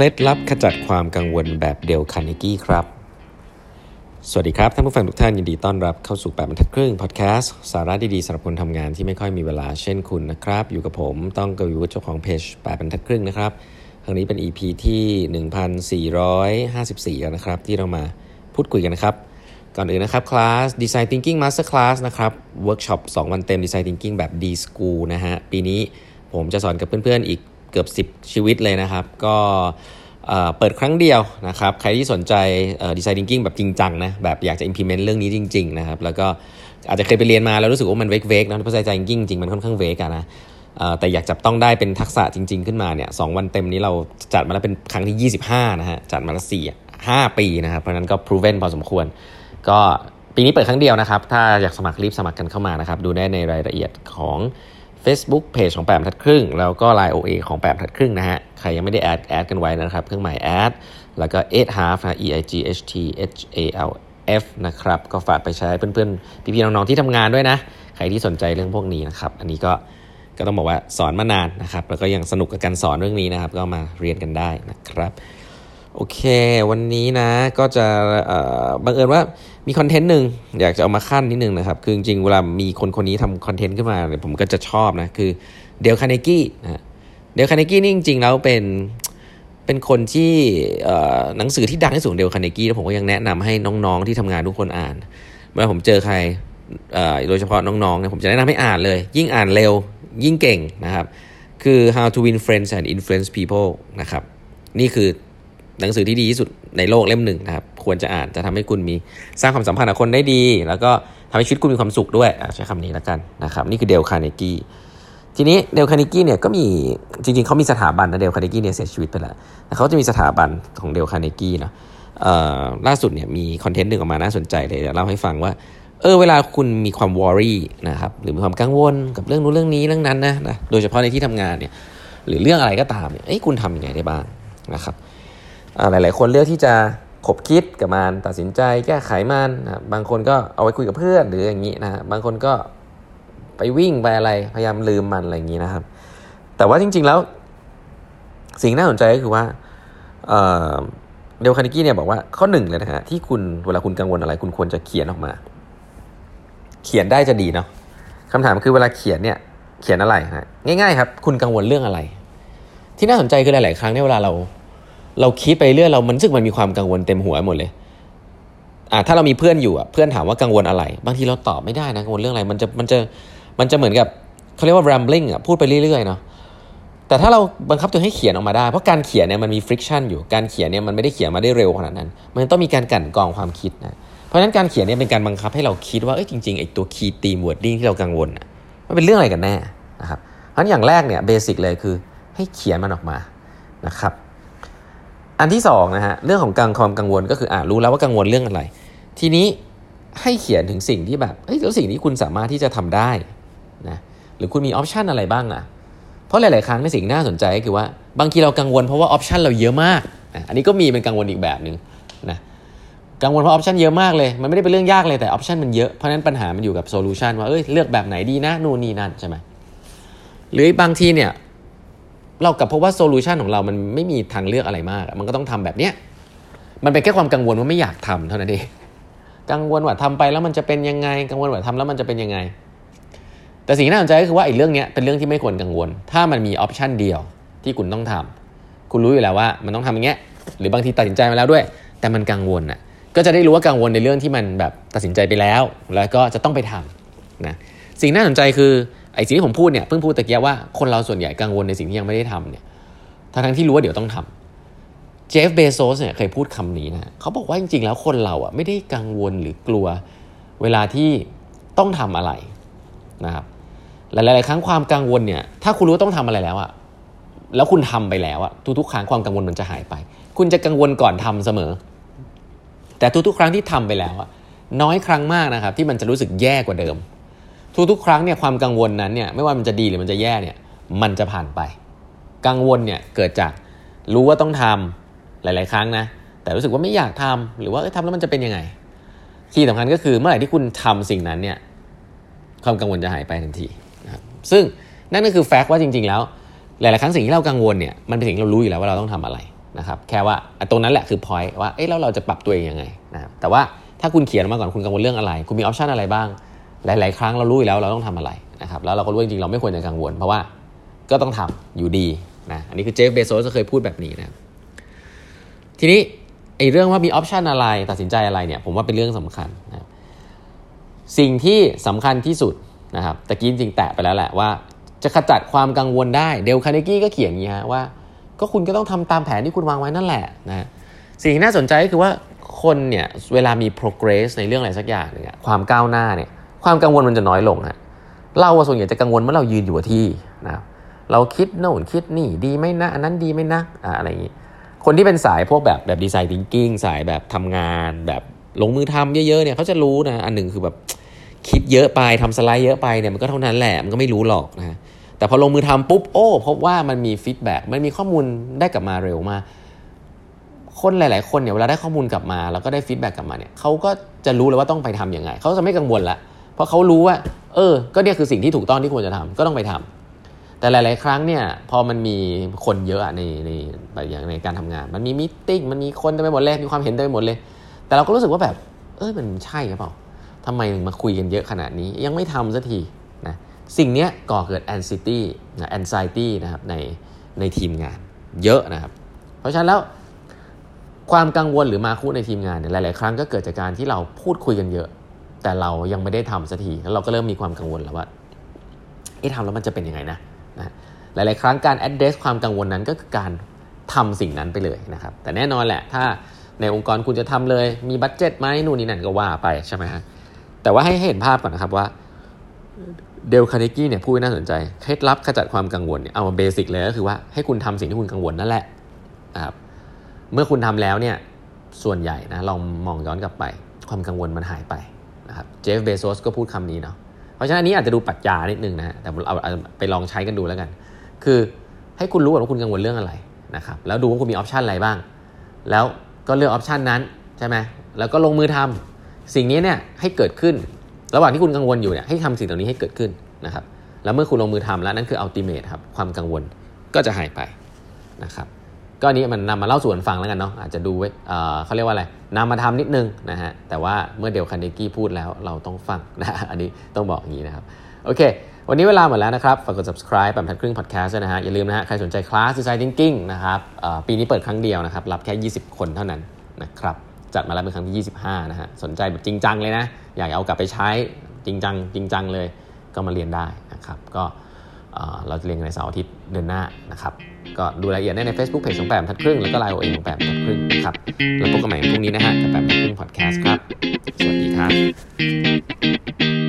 เคล็ดลับขจัดความกังวลแบบ Dale Carnegie ครับ สวัสดีครับ ท่านผู้ฟังทุกท่านยินดีต้อนรับเข้าสู่8บรรทัดครึ่งพอดแคสต์สาระดีๆสำหรับคนทำงานที่ไม่ค่อยมีเวลาเช่นคุณนะครับ อยู่กับผมต้องกวีวุฒิเจ้าของเพจ8บรรทัดครึ่งนะครับครั้งนี้เป็น EP ที่ 1454 แล้วนะครับ ที่เรามาพูดคุยกันนะครับ ก่อนอื่นนะครับคลาส Design Thinking Master Class นะครับเวิร์กช็อป2วันเต็ม Design Thinking แบบ D School นะฮะปีนี้ผมจะสอนกับเพื่อนๆอีก เกือบ 10 ชีวิตเลยนะครับ ก็เปิดครั้งเดียวนะครับ ใครที่สนใจดีไซน์ thinking แบบจริงจังนะแบบอยากจะ implement เรื่องนี้จริง ๆ นะครับ แล้วก็อาจจะเคยไปเรียนมาแล้วรู้สึกว่ามันเวกเวกนะเพราะใจจริงจริงมันค่อนข้างเวกอะนะแต่อยากจับต้องได้เป็นทักษะจริง ๆ ขึ้นมาเนี่ยสวันเต็มนี้เราจัดมาแล้วเป็นครั้งที่ 25 นะฮะจัดมาแล้วสี่ห้าปีนะครับเพราะนั้นก็ proven พอสมควร ก็ปีนี้เปิดครั้งเดียวนะครับ ถ้าอยากสมัครรีบสมัครกันเข้ามานะครับ ดูได้ในรายละเอียดของ Facebook Page ของแปมทัดครึ่ง แล้วก็ Line OA ของแปมทัดครึ่งนะฮะ ใครยังไม่ได้แอดแอดกันไว้นะครับ เครื่องหมายแอดแล้วก็ eight half นะ e i g h t h a l f นะครับ ก็ฝากไปใช้เพื่อนๆ พี่ๆ น้องๆ ที่ทำงานด้วยนะ ใครที่สนใจเรื่องพวกนี้นะครับ อันนี้ก็ก็ต้องบอกว่าสอนมานานนะครับ แล้วก็ยังสนุกกับการสอนเรื่องนี้นะครับ ก็มาเรียนกันได้นะครับ โอเค วันนี้นะก็จะบังเอิญว่ามีคอนเทนต์หนึ่งอยากจะเอามาคั่นนิดนึงนะครับ คือจริงๆเวลามีคนคนนี้ทำ content ขึ้นมาเนี่ยผมก็จะชอบนะ คือเดลคาเนกี้นะเดลคาเนกี้นี่จริงๆแล้วเป็นเป็นคนที่หนังสือที่ดังที่สุดเดลคาเนกี้แล้วผมก็ยังแนะนำให้น้องๆที่ทำงานทุกคนอ่านเวลาผมเจอใครโดยเฉพาะน้องๆเนี่ยผมจะแนะนำให้อ่านเลย ยิ่งอ่านเร็วยิ่งเก่งนะครับ คือ how to win friends and influence people นะครับ นี่คือ หนังสือที่ดีที่สุดในโลกเล่มหนึ่งนะครับ ควรจะอ่านจะทำให้คุณมีสร้างความสัมพันธ์กับคนได้ดี แล้วก็ทำให้ชีวิตคุณมีความสุขด้วยใช้คำนี้แล้วกันนะครับ นี่คือเดลคาร์เนกี้ทีนี้เดลคาร์เนกี้เนี่ยก็มีจริงๆเขามีสถาบันนะเดลคาร์เนกี้เนี่ยเสียชีวิตไปแล้วแต่เขาจะมีสถาบันของเดลคาร์เนกี้เนาะล่าสุดเนี่ยมี content หนึ่งออกมาน่าสนใจเลยเล่าให้ฟังว่าเออเวลาคุณมีความ worry นะครับหรือมีความกังวลกับเรื่องนู้นเรื่องนี้เรื่องนั้นนะนะโดยเฉพาะในที่ทำงานเนี่ยหรือเรื่องอะไรก็ตามเนี่ยคุณทำยังไงได้บ้างนะครับ หลาย ๆ คนเลือกที่จะขบคิดกับมันตัดสินใจแก้ไขมันนะบางคนก็เอาไว้คุยกับเพื่อนหรืออย่างนี้นะบางคนก็ไปวิ่งไปอะไรพยายามลืมมันอะไรอย่างนี้นะครับ แต่ว่าจริง ๆ แล้ว สิ่งน่าสนใจก็คือว่าเดลคานิกี้เนี่ยบอกว่าข้อหนึ่งเลยนะฮะที่คุณเวลาคุณกังวลอะไร คุณควรจะเขียนออกมา เขียนได้จะดีเนาะคำถามคือเวลาเขียนเนี่ยเขียนอะไรฮะง่าย ๆ ครับ คุณกังวลเรื่องอะไร ที่น่าสนใจคือหลาย ๆ ครั้งเนี่ยเวลาเรา เราคิดไปเรื่อยเรามันรู้สึกมันมีความกังวลเต็มหัวหมดเลยอ่าถ้าเรามีเพื่อนอยู่อะเพื่อนถามว่ากังวลอะไร บางทีเราตอบไม่ได้นะกังวลเรื่องอะไร มันจะมันจะมันจะเหมือนกับเขาเรียกว่า rambling อะพูดไปเรื่อยๆเนาะแต่ถ้าเราบังคับตัวให้เขียนออกมาได้ เพราะการเขียนเนี่ยมันมี friction อยู่การเขียนเนี่ยมันไม่ได้เขียนมาได้เร็วขนาดนั้น มันต้องมีการกั่นกรองความคิดนะเพราะฉะนั้นการเขียนเนี่ยเป็นการบังคับให้เราคิดว่าเอ้ยจริงๆไอ้ตัว key theme wording ที่เรากังวลอะมันเป็นเรื่องอะไรกันแน่นะครับเพราะฉะนั้นอย่างแรกเนี่ย basic เลยคือให้เขียนมันออกมานะครับ อันที่สองนะฮะเรื่องของการความกังวลก็คืออ่ารู้แล้วว่ากังวลเรื่องอะไร ทีนี้ให้เขียนถึงสิ่งที่แบบเฮ้ยแล้วสิ่งที่คุณสามารถที่จะทำได้นะหรือคุณมี option อะไรบ้างอะเพราะหลาย ๆ ครั้งในสิ่งน่าสนใจก็คือว่าบางทีเรากังวลเพราะว่า option เราเยอะมากอันนี้ก็มีเป็นกังวลอีกแบบหนึ่งนะกังวลเพราะ option เยอะมากเลย มันไม่ได้เป็นเรื่องยากเลยแต่ option มันเยอะ เพราะนั้นปัญหามันอยู่กับ solution ว่าเอ้ยเลือกแบบไหนดีนะนู่นนี่นั่นใช่ไหมหรือบางทีเนี่ย เรากลับพบว่า solution ของเรามันไม่มีทางเลือกอะไรมาก มันก็ต้องทำแบบเนี้ยมันเป็นแค่ความกังวลว่าไม่อยากทำเท่านั้นเองกังวลว่าทำไปแล้วมันจะเป็นยังไง กังวลว่าทำแล้วมันจะเป็นยังไง แต่สิ่งที่น่าสนใจก็คือว่าไอ้เรื่องนี้เป็นเรื่องที่ไม่ควรกังวล ถ้ามันมี option เดียวที่คุณต้องทำคุณรู้อยู่แล้วว่ามันต้องทำอย่างเงี้ย หรือบางทีตัดสินใจมาแล้วด้วย แต่มันกังวลอะ ก็จะได้รู้ว่ากังวลในเรื่องที่มันแบบตัดสินใจไปแล้ว แล้วก็จะต้องไปทำนะ สิ่งน่าสนใจคือ ไอ้สิ่งที่ผมพูดเนี่ยเพิ่งพูดตะเกียว่าคนเราส่วนใหญ่กังวลในสิ่งที่ยังไม่ได้ทำเนี่ยทั้งทั้งที่รู้ว่าเดี๋ยวต้องทำเจฟเบโซสเนี่ยเคยพูดคำนี้นะเขาบอกว่าจริงๆแล้วคนเราอะไม่ได้กังวลหรือกลัวเวลาที่ต้องทำอะไรนะครับหลายๆครั้งความกังวลเนี่ยถ้าคุณรู้ว่าต้องทำอะไรแล้วอะแล้วคุณทำไปแล้วอะทุกๆครั้งความกังวลมันจะหายไป คุณจะกังวลก่อนทำเสมอ แต่ทุกๆ ครั้งที่ทำไปแล้วอะน้อยครั้งมากนะครับที่มันจะรู้สึกแย่กว่าเดิม ทุกๆ ครั้งเนี่ยความกังวลนั้นเนี่ยไม่ว่ามันจะดีหรือมันจะแย่เนี่ยมันจะผ่านไป กังวลเนี่ยเกิดจากรู้ว่าต้องทำหลาย ๆ ครั้งนะแต่รู้สึกว่าไม่อยากทำหรือว่าทำแล้วมันจะเป็นยังไงที่สำคัญก็คือเมื่อไหร่ที่คุณทำสิ่งนั้นเนี่ยความกังวลจะหายไปทันทีนะครับซึ่งนั่นก็คือแฟกต์ว่าจริง ๆ แล้ว หลาย ๆ ครั้งสิ่งที่เรากังวลเนี่ยมันเป็นสิ่งที่เรารู้อยู่แล้วว่าเราต้องทำอะไรนะครับแค่ว่าตรงนั้นแหละคือ point ว่าเอ๊ะแล้วเราจะปรับตัวเองยังไงนะครับแต่ว่าถ้าคุณเขียนมาก่อนคุณกังวลเรื่องอะไร คุณมีออปชันอะไรบ้าง หลาย ๆ ครั้งเรารู้อยู่แล้วเราต้องทำอะไรนะครับแล้วเราก็รู้จริงๆเราไม่ควรจะกังวล เพราะว่าก็ต้องทำอยู่ดีนะอันนี้คือเจฟเบโซสเคยพูดแบบนี้นะทีนี้ไอ้เรื่องว่ามี option อะไรตัดสินใจอะไรเนี่ยผมว่าเป็นเรื่องสำคัญนะสิ่งที่สำคัญที่สุดนะครับตะกี้จริงแตะไปแล้วแหละว่า จะขจัดความกังวลได้เดลคาร์เนกี้ก็เขียนอย่างนี้ฮะว่า ก็คุณก็ต้องทำตามแผนที่คุณวางไว้นั่นแหละนะสิ่งที่น่าสนใจก็คือว่าคนเนี่ยเวลามี progress ในเรื่องอะไรสักอย่างเนี่ยความก้าวหน้าเนี่ย ความกังวลมันจะน้อยลงฮะเราส่วนใหญ่จะกังวลเมื่อเรายืนอยู่ที่นะครับเราคิดโน่นคิดนี่ดีไหมนะอันนั้นดีไหมนะอะไรอย่างนี้คนที่เป็นสายพวกแบบแบบ design thinking สายแบบทำงาน แบบลงมือทำเยอะๆเนี่ยเขาจะรู้นะอันหนึ่งคือแบบคิดเยอะไปทำสไลด์เยอะไปเนี่ยมันก็เท่านั้นแหละมันก็ไม่รู้หรอกนะแต่พอลงมือทำปุ๊บโอ้พบว่ามันมี feedback มันมีข้อมูลได้กลับมาเร็วมากคนหลาย ๆ คนเนี่ยเวลาได้ข้อมูลกลับมา แล้วก็ได้ feedback กลับมาเนี่ยเขาก็จะรู้เลยว่าต้องไปทำยังไงเขาจะไม่กังวลละ เพราะเขารู้ว่า เออ ก็เนี่ยคือสิ่งที่ถูกต้องที่ควรจะทำก็ต้องไปทำแต่หลาย ๆ ครั้งเนี่ย พอมันมีคนเยอะในในแบบอย่างในการทำงาน มันมีมิ팅มันมีคนเต็มไปหมดเลยมีความเห็นเต็มไปหมดเลย แต่เราก็รู้สึกว่าแบบ เออมันใช่หรือเปล่าทำไมมาคุยกันเยอะขนาดนี้ ยังไม่ทำสักทีนะสิ่งนี้ก่อเกิด anxiety นะ anxiety นะครับในในทีมงานเยอะนะครับ เพราะฉะนั้นแล้วความกังวลหรือมาคุในทีมงานเนี่ยหลาย ๆ ครั้งก็เกิดจากการที่เราพูดคุยกันเยอะ แต่เรายังไม่ได้ทำสักทีแล้วเราก็เริ่มมีความกังวลแล้วว่าเอ๊ะทำแล้วมันจะเป็นยังไงนะนะหลาย ๆ ครั้งการ address ความกังวลนั้นก็คือการทำสิ่งนั้นไปเลยนะครับ แต่แน่นอนแหละ ถ้าในองค์กรคุณจะทำเลย มี budget ไหมนู่นนี่นั่นก็ว่าไปใช่ไหมฮะ แต่ว่าให้เห็นภาพก่อนนะครับว่าเดลคาร์เนกี้เนี่ยพูดน่าสนใจ เคล็ดลับขจัดความกังวลเนี่ยเอามา basic เลยก็คือว่าให้คุณทำสิ่งที่คุณกังวลนั่นแหละนะครับ เมื่อคุณทำแล้วเนี่ย ส่วนใหญ่นะลองมองย้อนกลับไป ความกังวลมันหายไป นะครับเจฟเบโซสก็พูดคำนี้เนาะเพราะฉะนั้นนี้อาจจะดูปัจจานิดนึงนะแต่เราเอาไปลองใช้กันดูแล้วกัน คือให้คุณรู้ว่าคุณกังวลเรื่องอะไรนะครับแล้วดูว่าคุณมีออปชันอะไรบ้าง แล้วก็เลือกออปชันนั้นใช่ไหมแล้วก็ลงมือทำสิ่งนี้เนี่ยให้เกิดขึ้น ระหว่างที่คุณกังวลอยู่เนี่ยให้ทำสิ่งเหล่านี้ให้เกิดขึ้นนะครับแล้วเมื่อคุณลงมือทำแล้วนั่นคืออัลติเมทครับความกังวลก็จะหายไปนะครับ ก็นี้มันนำมาเล่าสู่กันฟังแล้วกันเนาะอาจจะดูไว้เขาเรียกว่าอะไรนำมาทำนิดนึงนะฮะแต่ว่าเมื่อเดียวคันเดกี้พูดแล้วเราต้องฟังนะอันนี้ต้องบอกอย่างนี้นะครับโอเค วันนี้เวลาหมดแล้วนะครับฝากกด subscribe แบบทัดครึ่ง podcast นะฮะอย่าลืมนะฮะใครสนใจคลาส design thinking นะครับปีนี้เปิดครั้งเดียวนะครับรับแค่ 20 คนเท่านั้นนะครับจัดมาแล้วเป็นครั้งที่ 25นะฮะสนใจแบบจริงจังเลยนะอยากเอากลับไปใช้จริงจังจริงจังเลยก็มาเรียนได้นะครับก็เราจะเรียนในเสาร์อาทิตย์เดือนหน้านะครับ ก็ดูรายละเอียดได้ใน Facebook Page ของแปมทัดครึ่งแล้วก็ไลน์โอเองของแปมทัดครึ่งนะครับแล้วพบกันใหม่พรุ่งนี้นะฮะกับแปมทัดครึ่งพอดแคสต์ครับ สวัสดีครับ